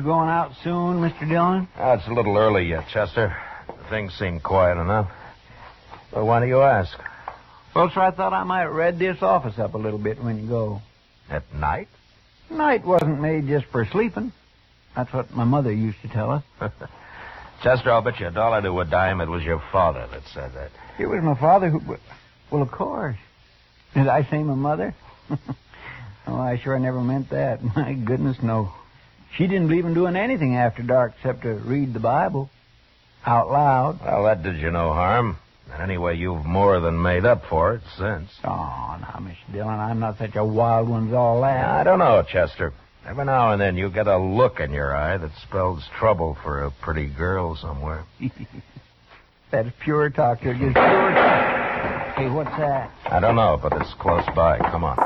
You going out soon, Mr. Dillon? Oh, it's a little early yet, Chester. Things seem quiet enough. But why do you ask? Well, sir, I thought I might red this office up a little bit when you go. At night? Night wasn't made just for sleeping. That's what my mother used to tell us. Chester, I'll bet you a dollar to a dime it was your father that said that. It was my father who. Well, of course. Did I say my mother? oh, I sure never meant that. My goodness, no. She didn't believe in doing anything after dark except to read the Bible out loud. Well, that did you no harm. And anyway, you've more than made up for it since. Oh, now, Mr. Dillon, I'm not such a wild one as all that. I don't know, Chester. Every now and then you get a look in your eye that spells trouble for a pretty girl somewhere. That's pure talk. You're just pure talk. Hey, what's that? I don't know, but it's close by. Come on.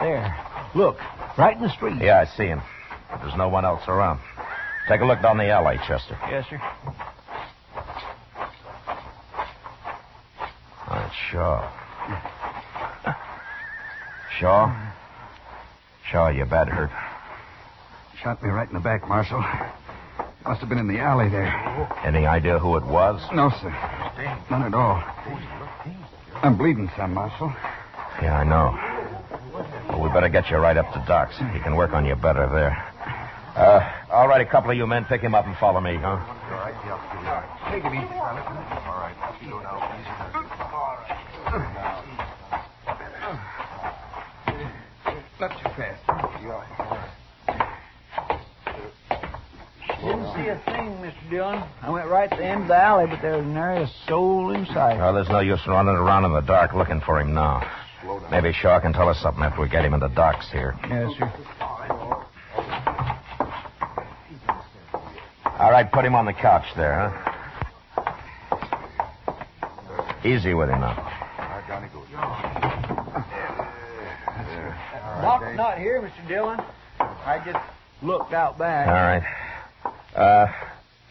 There. Look, right in the street. Yeah, I see him. But there's no one else around. Take a look down the alley, Chester. Yes, sir. That's it's Shaw. Shaw? Shaw, you bad hurt. Shot me right in the back, Marshal. Must have been in the alley there. Any idea who it was? No, sir. None at all. I'm bleeding some, Marshal. Yeah, I know. We better get you right up to Doc's. He can work on you better there. Uh, all right, a couple of you men, pick him up and follow me, huh? All right, Dillon. Take it easy, All right. Not too fast. Didn't see a thing, Mr. Dillon. I went right to the end of the alley, but there was nary a soul in sight. Well, there's no use running around in the dark looking for him now. Maybe Shaw can tell us something after we get him into Doc's here. Yes, sir. All right, put him on the couch there, huh? Easy with him now. All right, Johnny. Good. Doc's not here, Mr. Dillon. I just looked out back. All right. Uh,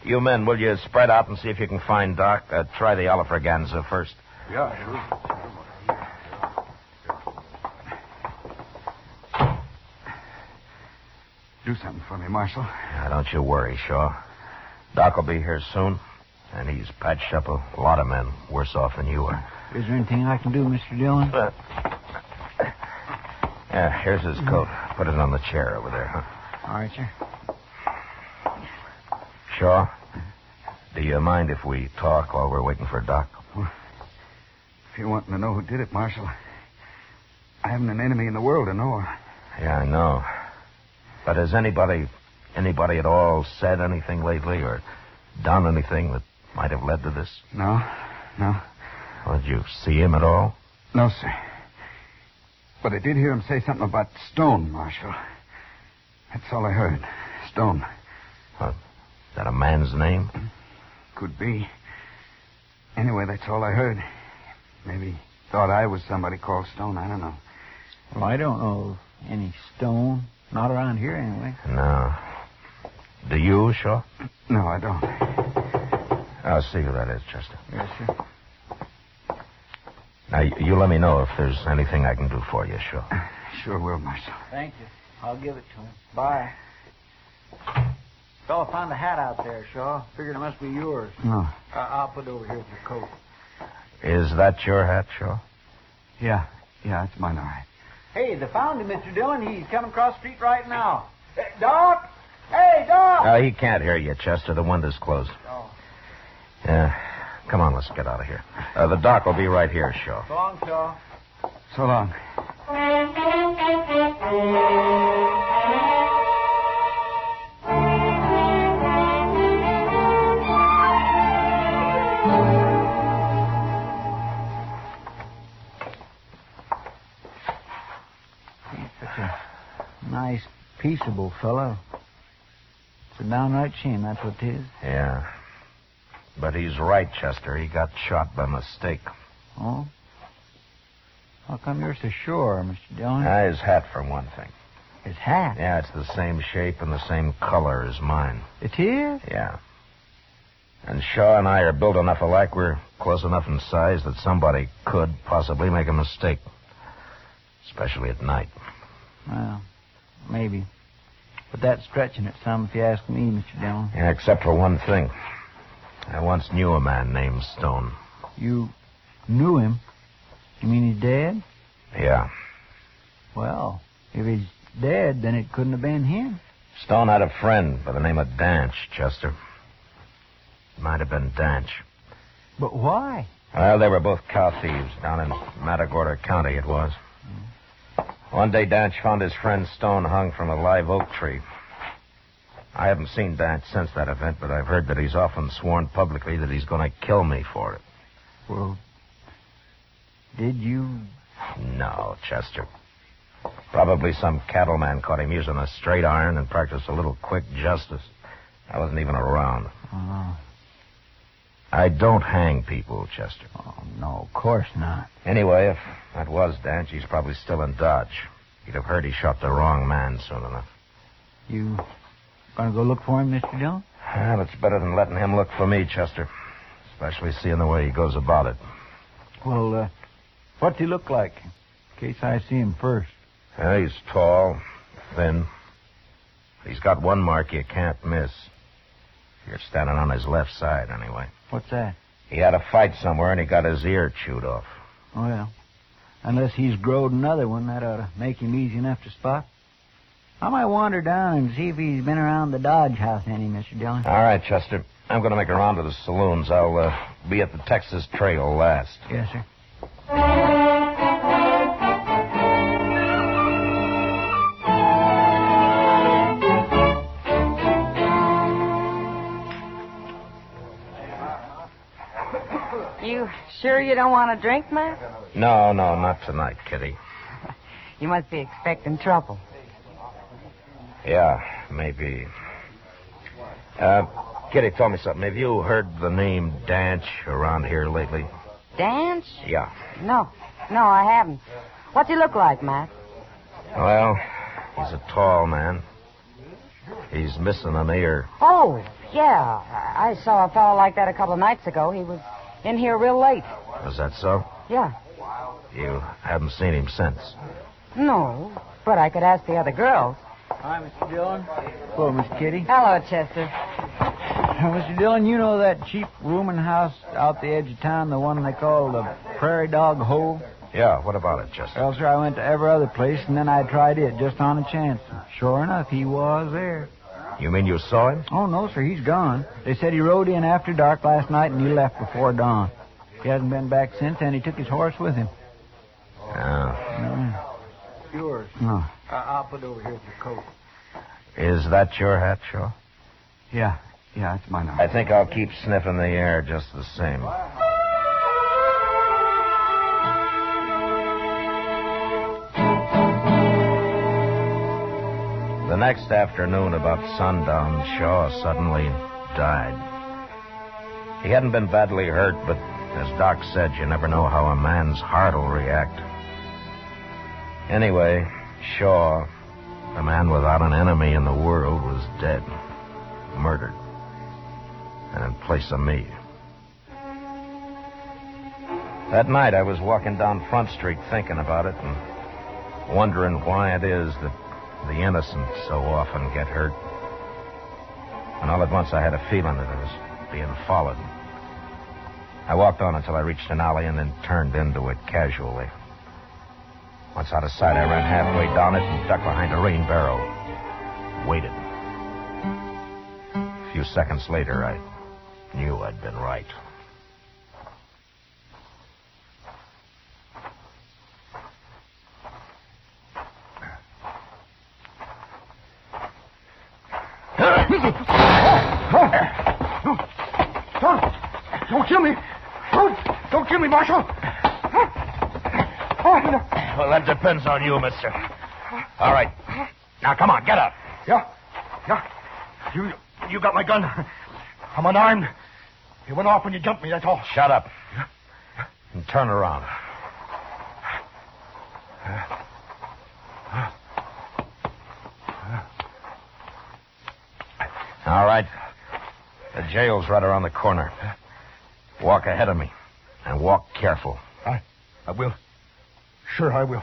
you men, will you spread out and see if you can find Doc? Uh, try the Alfraganza first. Yeah, sure. Do something for me, Marshal. Now, don't you worry, Shaw. Doc will be here soon, and he's patched up a lot of men worse off than you are. Is there anything I can do, Mr. Dillon? Uh, yeah, here's his coat. Put it on the chair over there, huh? All right, sir. Shaw, do you mind if we talk while we're waiting for Doc? If you're wanting to know who did it, Marshal, I haven't an enemy in the world to know. Yeah, I know. But has anybody, anybody at all said anything lately or done anything that might have led to this? No, no, Well, did you see him at all? no, sir. But I did hear him say something about Stone, Marshal. That's all I heard. Stone. Is that a man's name? Could be. Anyway, that's all I heard. Maybe thought I was somebody called Stone. I don't know. Well, I don't know of any stone. Not around here, anyway. No. Do you, Shaw? No, I don't. I'll see who that is, Chester. Yes, sir. Now, you, you let me know if there's anything I can do for you, sure. Sure will, Marshal. Thank you. I'll give it to him. Bye. Fellow found a hat out there, Shaw. Figured it must be yours. No. I- I'll put it over here with your coat. Is that your hat, Shaw? Yeah. Yeah, it's mine, all right. Hey, they found him, Mr. Dillon. He's coming across the street right now. Hey, Doc! Hey, Doc! Uh, he can't hear you, Chester. The window's closed. Oh. Yeah. Come on, let's get out of here. Uh, the doc will be right here, Shaw. So long, Shaw. So long. Fellow. It's a downright shame, that's what it is. Yeah. But he's right, Chester. He got shot by mistake. Oh? How come you're so sure, Mr. Dillon? Ah, his hat, for one thing. His hat. Yeah, it's the same shape and the same color as mine. It is? Yeah. And Shaw and I are built enough alike, we're close enough in size that somebody could possibly make a mistake. Especially at night. Well, maybe. But that's stretching it some, if you ask me, Mr. Dillon. Yeah, except for one thing. I once knew a man named Stone. You knew him? You mean he's dead? Yeah. Well, if he's dead, then it couldn't have been him. Stone had a friend by the name of Danch, Chester. Might have been Danch. But why? Well, they were both cow thieves down in Matagorda County, it was. One day, Danch found his friend Stone hung from a live oak tree. I haven't seen Danch since that event, but I've heard that he's often sworn publicly that he's going to kill me for it. Well, did you? No, Chester. Probably some cattleman caught him using a straight iron and practiced a little quick justice. I wasn't even around. Oh, I don't hang people, Chester. oh no, of course not. Anyway, if that was Danch, he's probably still in Dodge. He'd have heard he shot the wrong man soon enough. You gonna go look for him, Mr. Dillon? Well, it's better than letting him look for me, Chester. Especially seeing the way he goes about it. Well, uh, what's he look like? In case I see him first. Yeah, he's tall, thin. He's got one mark you can't miss. You're standing on his left side, anyway. What's that? He had a fight somewhere and he got his ear chewed off. Well, unless he's growed another one, that ought to make him easy enough to spot. I might wander down and see if he's been around the Dodge house any, Mr. Dillon. All right, Chester. I'm going to make a round of the saloons. I'll uh, be at the Texas Trail last. Yes, sir. Sure you don't want a drink, Matt? No, no, not tonight, Kitty. You must be expecting trouble. Yeah, maybe. Uh, Kitty, tell me something. Have you heard the name Danch around here lately? Dance? Yeah. No. No, I haven't. What's he look like, Matt? Well, he's a tall man. He's missing an ear. Oh, yeah. I I saw a fellow like that a couple of nights ago. He was in here real late. Is that so? Yeah. You haven't seen him since. No, but I could ask the other girls. Hi, Mr. Dillon. Hello, Miss Kitty. Hello, Chester. Mr. Dillon, you know that cheap rooming house out the edge of town, the one they call the Prairie Dog Hole? Yeah, what about it, Chester? Well, sir, I went to every other place, and then I tried it just on a chance. Sure enough, he was there. You mean you saw him? Oh, no, sir, he's gone. They said he rode in after dark last night, and he left before dawn. He hasn't been back since, and he took his horse with him. Ah. Yeah. Yours. No. I'll put it over here with your coat. Is that your hat, Shaw? Yeah. Yeah, it's mine. I think I'll keep sniffing the air just the same. The next afternoon, about sundown, Shaw suddenly died. He hadn't been badly hurt, but as Doc said, you never know how a man's heart will react. Anyway, Shaw, the man without an enemy in the world, was dead. Murdered. And in place of me, That night, I was walking down Front Street thinking about it and wondering why it is that the innocent so often get hurt. And all at once, I had a feeling that I was being followed. I walked on until I reached an alley and then turned into it casually. Once out of sight, I ran halfway down it and ducked behind a rain barrel. Waited. A few seconds later, I knew I'd been right. Don't, don't kill me. Don't, don't kill me, Marshal. Oh, no. Depends on you, mister. All right. Now, come on, get up. Yeah, yeah. You, you got my gun. I'm unarmed. It went off when you jumped me, that's all. Shut up. And turn around. All right. The jail's right around the corner. Walk ahead of me. And walk careful. I, I will. Sure, I will.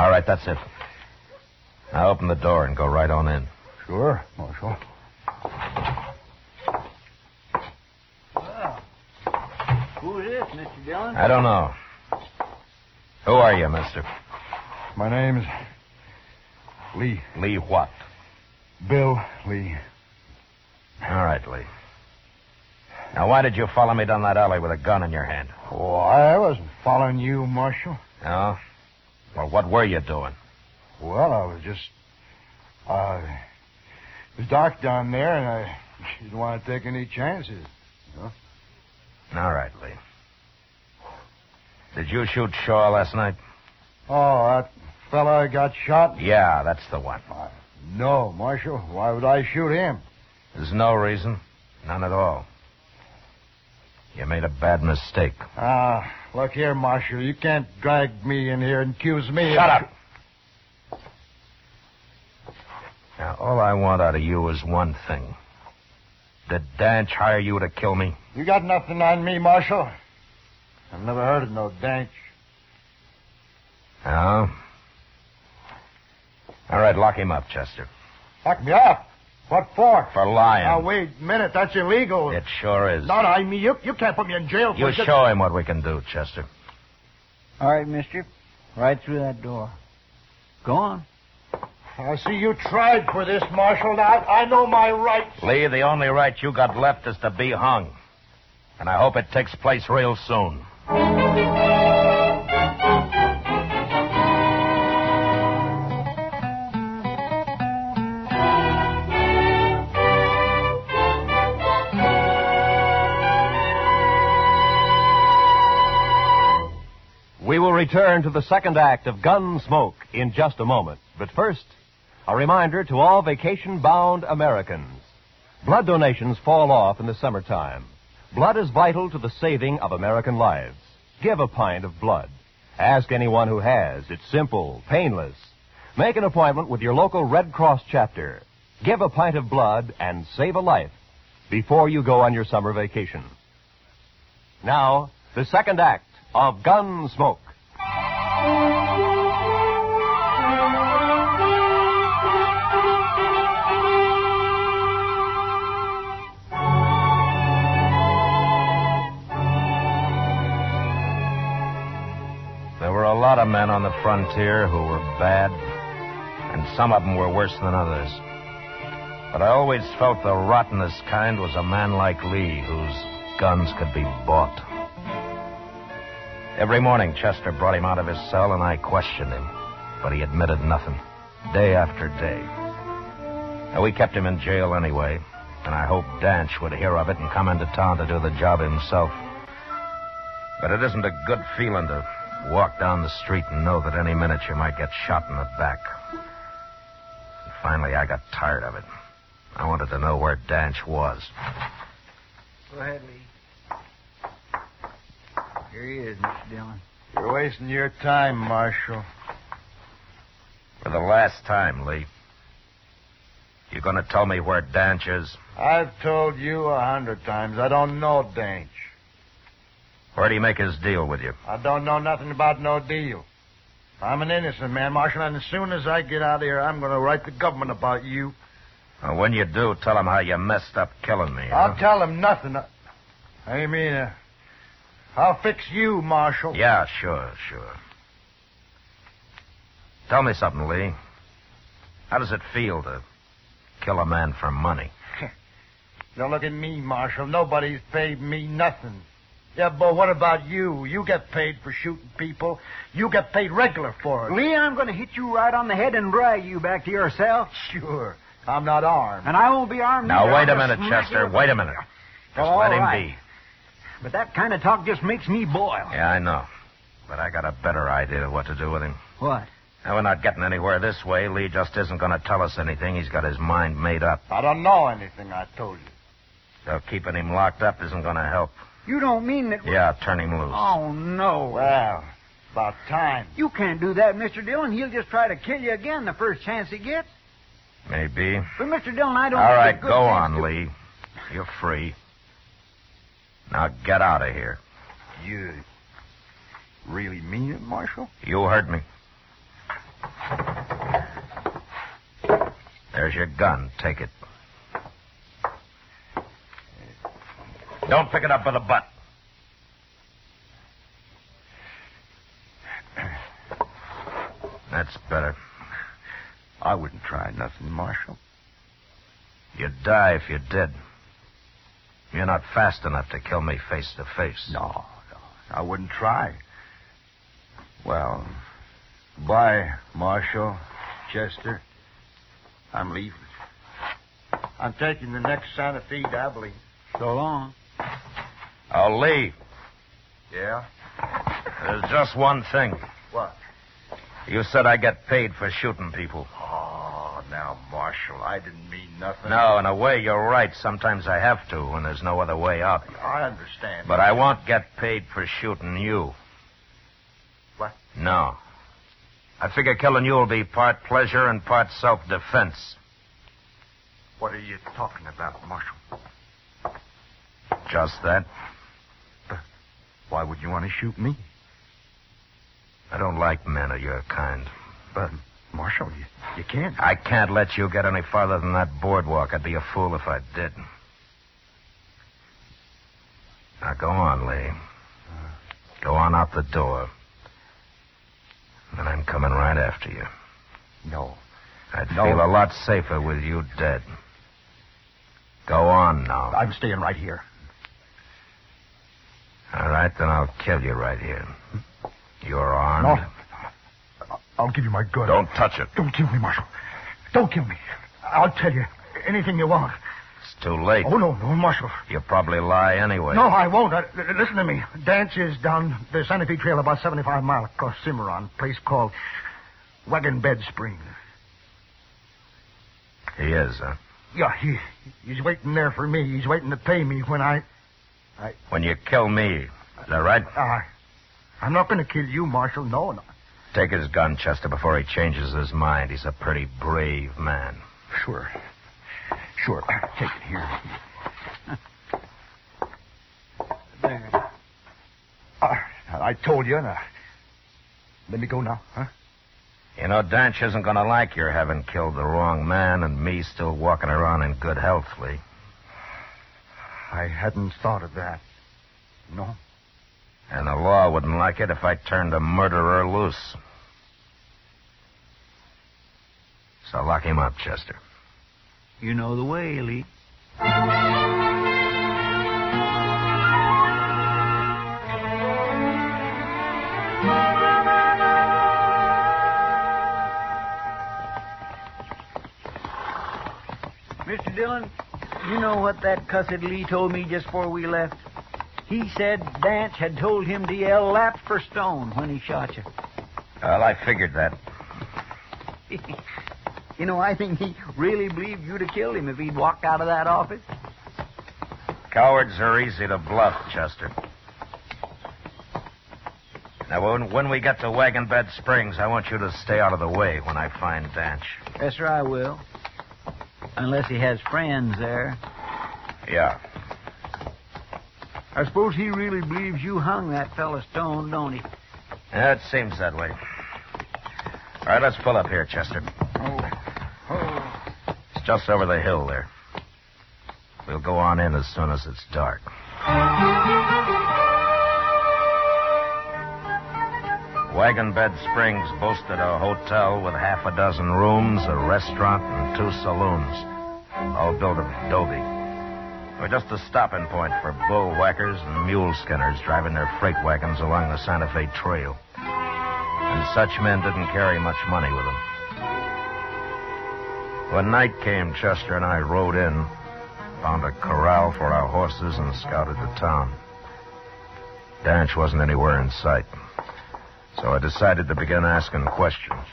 All right, that's it. Now open the door and go right on in. Sure, Marshal. Well, Who is this, Mr. Dillon? I don't know. Who are you, mister? My name's Lee. Lee what? Bill Lee. All right, Lee. Now, why did you follow me down that alley with a gun in your hand? Oh, I wasn't following you, Marshal. No? Well, what were you doing? Well, I was just. Uh, it was dark down there, and I didn't want to take any chances. All right, Lee. Did you shoot Shaw last night? Oh, that fella got shot? Yeah, that's the one. No, Marshal. Why would I shoot him? There's no reason. None at all. You made a bad mistake. Ah, look here, Marshal. You can't drag me in here and accuse me. Shut of- up. Now, all I want out of you is one thing. Did Danch hire you to kill me? You got nothing on me, Marshal. I've never heard of no danch. No? All right, lock him up, Chester. Lock me up. What for? For lying. Now, wait a minute. That's illegal. It sure is. No, no, I mean, you, you can't put me in jail for You just- show him what we can do, Chester. All right, mister. Right through that door. Go on. I see you tried for this, Marshal. Now, I know my rights. Lee, the only right you got left is to be hung. And I hope it takes place real soon. Return to the second act of Gunsmoke in just a moment. But first, a reminder to all vacation bound Americans. Blood donations fall off in the summertime. Blood is vital to the saving of American lives. Give a pint of blood. Ask anyone who has. It's simple, painless. Make an appointment with your local Red Cross chapter. Give a pint of blood and save a life before you go on your summer vacation. Now, the second act of Gunsmoke. Of men on the frontier who were bad, and some of them were worse than others. But I always felt the rottenest kind was a man like Lee, whose guns could be bought. Every morning, Chester brought him out of his cell, and I questioned him, but he admitted nothing, day after day. Now, we kept him in jail anyway, and I hoped Danch would hear of it and come into town to do the job himself. But it isn't a good feeling to walk down the street and know that any minute you might get shot in the back. And finally, I got tired of it. I wanted to know where Danch was. Go ahead, Lee. Here he is, Mr. Dillon. You're wasting your time, Marshal. For the last time, Lee. You gonna tell me where Danch is? I've told you a hundred times I don't know Danch. Where'd he make his deal with you? I don't know nothing about no deal. I'm an innocent man, Marshal, and as soon as I get out of here, I'm going to write the government about you. Well, when you do, tell him how you messed up killing me. I'll huh? tell him nothing. I mean, uh, I'll fix you, Marshal. Yeah, sure, sure. Tell me something, Lee. How does it feel to kill a man for money? Don't look at me, Marshal. Nobody's paid me nothing. Yeah, but what about you? You get paid for shooting people. You get paid regular for it. Lee, I'm going to hit you right on the head and drag you back to your cell. Sure. I'm not armed. And I won't be armed Now, either. wait a I'll minute, Chester. Wait a minute. Just All let him right. be. But that kind of talk just makes me boil. Yeah, I know. But I got a better idea of what to do with him. What? Now, we're not getting anywhere this way. Lee just isn't going to tell us anything. He's got his mind made up. I don't know anything I told you. So keeping him locked up isn't going to help. You don't mean that... Yeah, turn him loose. Oh, no. Well, about time. You can't do that, Mr. Dillon. He'll just try to kill you again the first chance he gets. Maybe. But, Mr. Dillon, I don't... All think right, a good go on, to- Lee. You're free. Now get out of here. You really mean it, Marshal? You heard me. There's your gun. Take it. Don't pick it up by the butt. That's better. I wouldn't try nothing, Marshal. You'd die if you did. You're not fast enough to kill me face to face. No, no, I wouldn't try. Well, bye, Marshal, Chester. I'm leaving. I'm taking the next Santa Fe to Abilene. So long. I'll leave. Yeah? there's just one thing. What? You said I get paid for shooting people. Oh, now, Marshal, I didn't mean nothing. No, in a way, you're right. Sometimes I have to when there's no other way out. I understand. But I won't get paid for shooting you. What? No. I figure killing you will be part pleasure and part self defense. What are you talking about, Marshal? Just that. Why would you want to shoot me? I don't like men of your kind. But, Marshal, you, you can't. I can't let you get any farther than that boardwalk. I'd be a fool if I did. Now go on, Lee. Go on out the door. And I'm coming right after you. No. I'd No. feel a lot safer with you dead. Go on now. I'm staying right here. All right, then I'll kill you right here. You're armed. No. I'll give you my gun. Don't touch it. Don't kill me, Marshal. Don't kill me. I'll tell you anything you want. It's too late. Oh, no, no, Marshal. You'll probably lie anyway. No, I won't. Listen to me. Dance is down the Santa Fe Trail about 75 miles across Cimarron, place called Wagon Bed Spring. He is, huh? Yeah, he, he's waiting there for me. He's waiting to pay me when I... When you kill me. Is that right? Uh, I'm not going to kill you, Marshal. No, no. Take his gun, Chester, before he changes his mind. He's a pretty brave man. Sure. Sure. Take it here. There. Uh, I told you. Now, let me go now, huh? You know, Danch isn't going to like your having killed the wrong man and me still walking around in good health, Lee. I hadn't thought of that. No. And the law wouldn't like it if I turned a murderer loose. So lock him up, Chester. You know the way, Lee. Mr. Dillon, you know what that cussed Lee told me just before we left? He said Dance had told him to yell lap for stone when he shot you. Well, I figured that. you know, I think he really believed you'd have killed him if he'd walked out of that office. Cowards are easy to bluff, Chester. Now, when, when we get to Wagon Bed Springs, I want you to stay out of the way when I find Danch. Yes, sir, I will. Unless he has friends there. Yeah. I suppose he really believes you hung that fella Stone, don't he? Yeah, it seems that way. All right, let's pull up here, Chester. Oh, oh. It's just over the hill there. We'll go on in as soon as it's dark. Wagon Bed Springs boasted a hotel with half a dozen rooms, a restaurant, and two saloons, all built of adobe. Just a stopping point for bull whackers and mule skinners driving their freight wagons along the Santa Fe Trail. And such men didn't carry much money with them. When night came, Chester and I rode in, found a corral for our horses, and scouted the town. Danch wasn't anywhere in sight. So I decided to begin asking questions.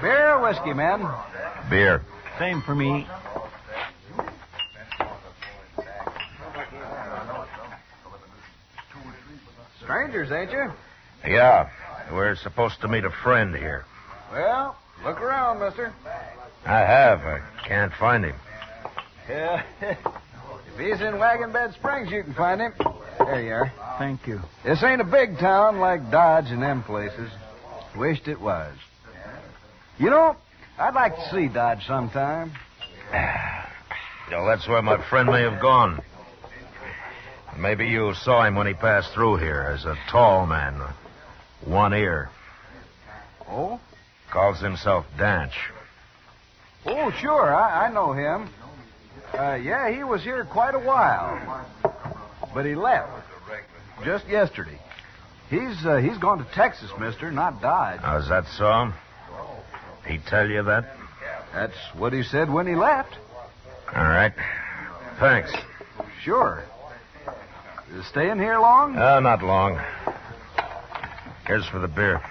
Beer or whiskey, men? Beer. Same for me. Strangers, ain't you? Yeah, we're supposed to meet a friend here. Well, look around, mister. I have. I can't find him. Yeah. if he's in Wagon Bed Springs, you can find him. There you are. Thank you. This ain't a big town like Dodge and them places. Wished it was. You know, I'd like to see Dodge sometime. Well, that's where my friend may have gone. Maybe you saw him when he passed through here as a tall man, one ear. Oh? Calls himself Danch. Oh, sure. I, I know him. Uh, yeah, he was here quite a while. But he left. Just yesterday. He's uh, he's gone to Texas, mister, not Dodge. Oh, is that so? He tell you that? That's what he said when he left. All right. Thanks. Sure. You Staying here long? Uh, not long. Here's for the beer.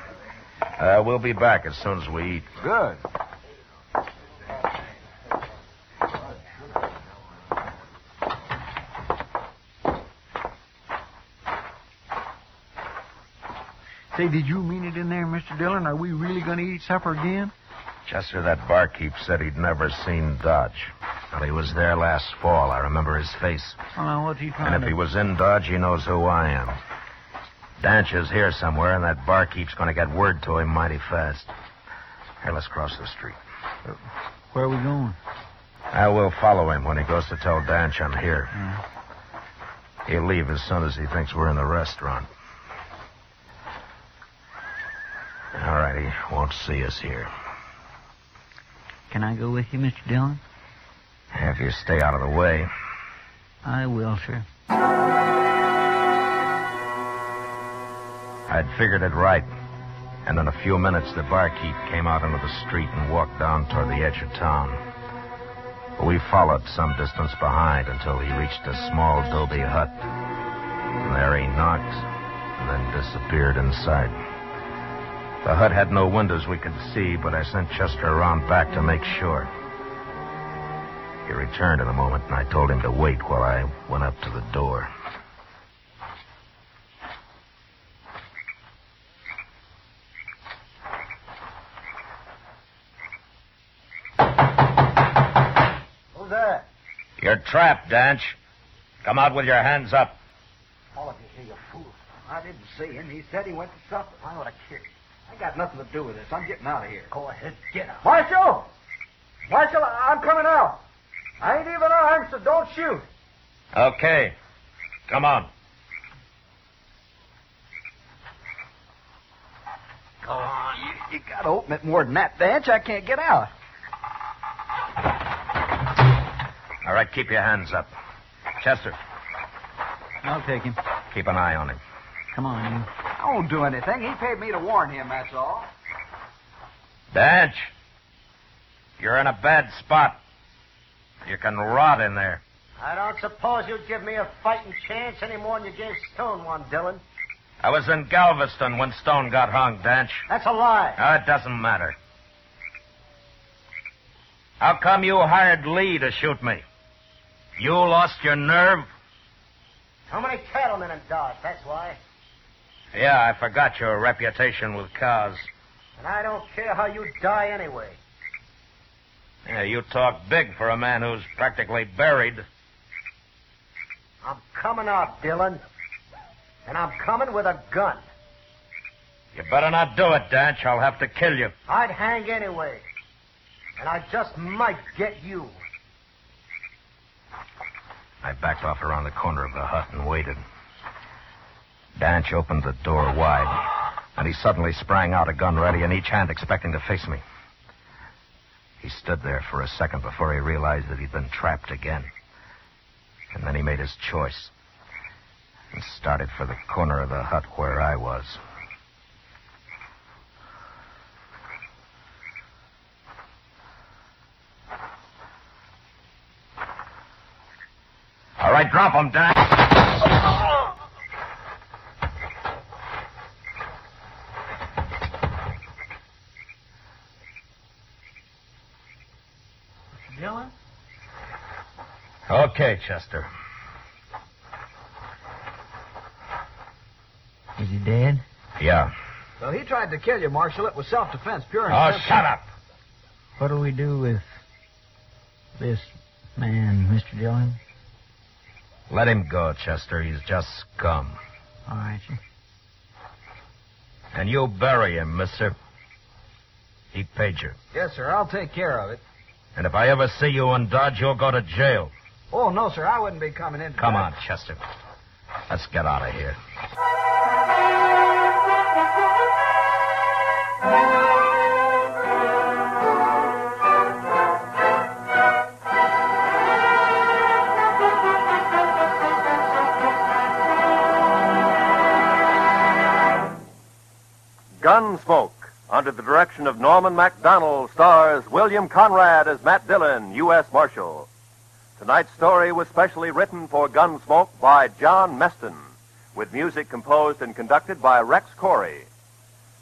Uh, we'll be back as soon as we eat. Good. Say, did you mean it in there, Mr. Dillon? Are we really going to eat supper again? Chester, that barkeep said he'd never seen Dodge. Well, he was there last fall. I remember his face. What's he trying And if he was in Dodge, he knows who I am. Danch is here somewhere, and that barkeep's going to get word to him mighty fast. Here, let's cross the street. Where are we going? I will follow him when he goes to tell Danch I'm here. He'll leave as soon as he thinks we're in the restaurant. All right, he won't see us here. Can I go with you, Mr. Dillon? If you stay out of the way. I will, sir. I'd figured it right. And in a few minutes, the barkeep came out into the street and walked down toward the edge of town. We followed some distance behind until he reached a small adobe hut. And there he knocked and then disappeared inside. The hut had no windows we could see, but I sent Chester around back to make sure. He returned in a moment, and I told him to wait while I went up to the door. Who's that? You're trapped, Danch. Come out with your hands up. All of you here, you fools. I didn't see him. He said he went to supper. I ought to kick him. I got nothing to do with this. I'm getting out of here. Go ahead, get out. Marshal! Marshal, I- I'm coming out. I ain't even armed, so don't shoot. Okay. Come on. Go on. You, you got to open it more than that, Danch. I can't get out. All right, keep your hands up. Chester, I'll take him. keep an eye on him. Come on, you. I won't do anything. He paid me to warn him, that's all. Danch, you're in a bad spot. You can rot in there. I don't suppose you'd give me a fighting chance any more than you gave Stone one, Dillon. I was in Galveston when Stone got hung, Danch. That's a lie. Oh, it doesn't matter. How come you hired Lee to shoot me? You lost your nerve? Too many cattlemen in Dodge, that's why. Yeah, I forgot your reputation with cars. And I don't care how you die anyway. Yeah, you talk big for a man who's practically buried. I'm coming out, Dillon. And I'm coming with a gun. You better not do it, Danch. I'll have to kill you. I'd hang anyway. And I just might get you. I backed off around the corner of the hut and waited. Danch opened the door wide, and he suddenly sprang out, a gun ready in each hand, expecting to face me. He stood there for a second before he realized that he'd been trapped again. And then he made his choice and started for the corner of the hut where I was. All right, drop him, Dan. Dillon? Okay, Chester. Is he dead? Yeah. Well, he tried to kill you, Marshal. It was self-defense, pure and Oh, simple. shut up. What do we do with this man, Mr. Dillon? Let him go, Chester. He's just scum. All right, sir. And you bury him, mister. He paid you. Yes, sir. I'll take care of it. And if I ever see you in Dodge, you'll go to jail. Oh, no, sir. I wouldn't be coming in. Come on, Chester. Let's get out of here. Gunsmoke, under the direction of Norman Macdonnell, stars William Conrad as Matt Dillon, U.S. Marshal. Tonight's story was specially written for Gunsmoke by John Meston, with music composed and conducted by Rex Koury.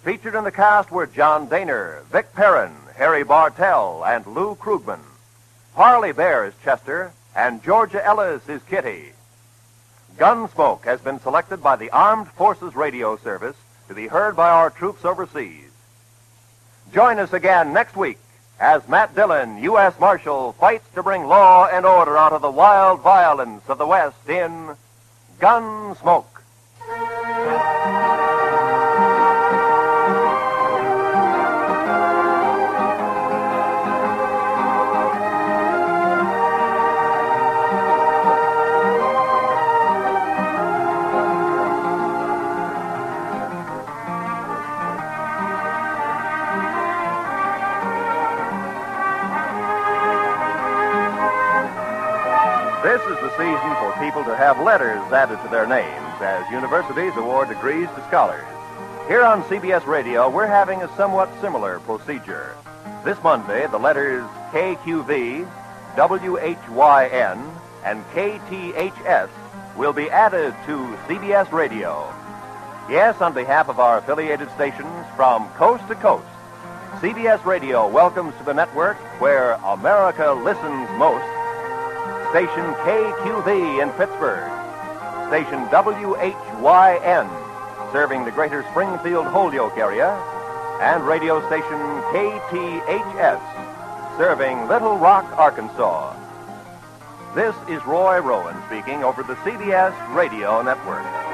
Featured in the cast were John Dehner, Vic Perrin, Harry Bartell, and Lou Krugman. Parley Baer is Chester, and Georgia Ellis is Kitty. Gunsmoke has been selected by the Armed Forces Radio Service to be heard by our troops overseas. Join us again next week as Matt Dillon, U.S. Marshal, fights to bring law and order out of the wild violence of the West in Gunsmoke. This is the season for people to have letters added to their names as universities award degrees to scholars. Here on CBS Radio, we're having a somewhat similar procedure. This Monday, the letters KQV, WHYN, and KTHS will be added to CBS Radio. Yes, on behalf of our affiliated stations from coast to coast, CBS Radio welcomes to the network where America listens most station KQV in Pittsburgh, station WHYN, serving the greater Springfield Holyoke area, and radio station KTHS, serving Little Rock, Arkansas. This is Roy Rowan speaking over the CBS Radio Network.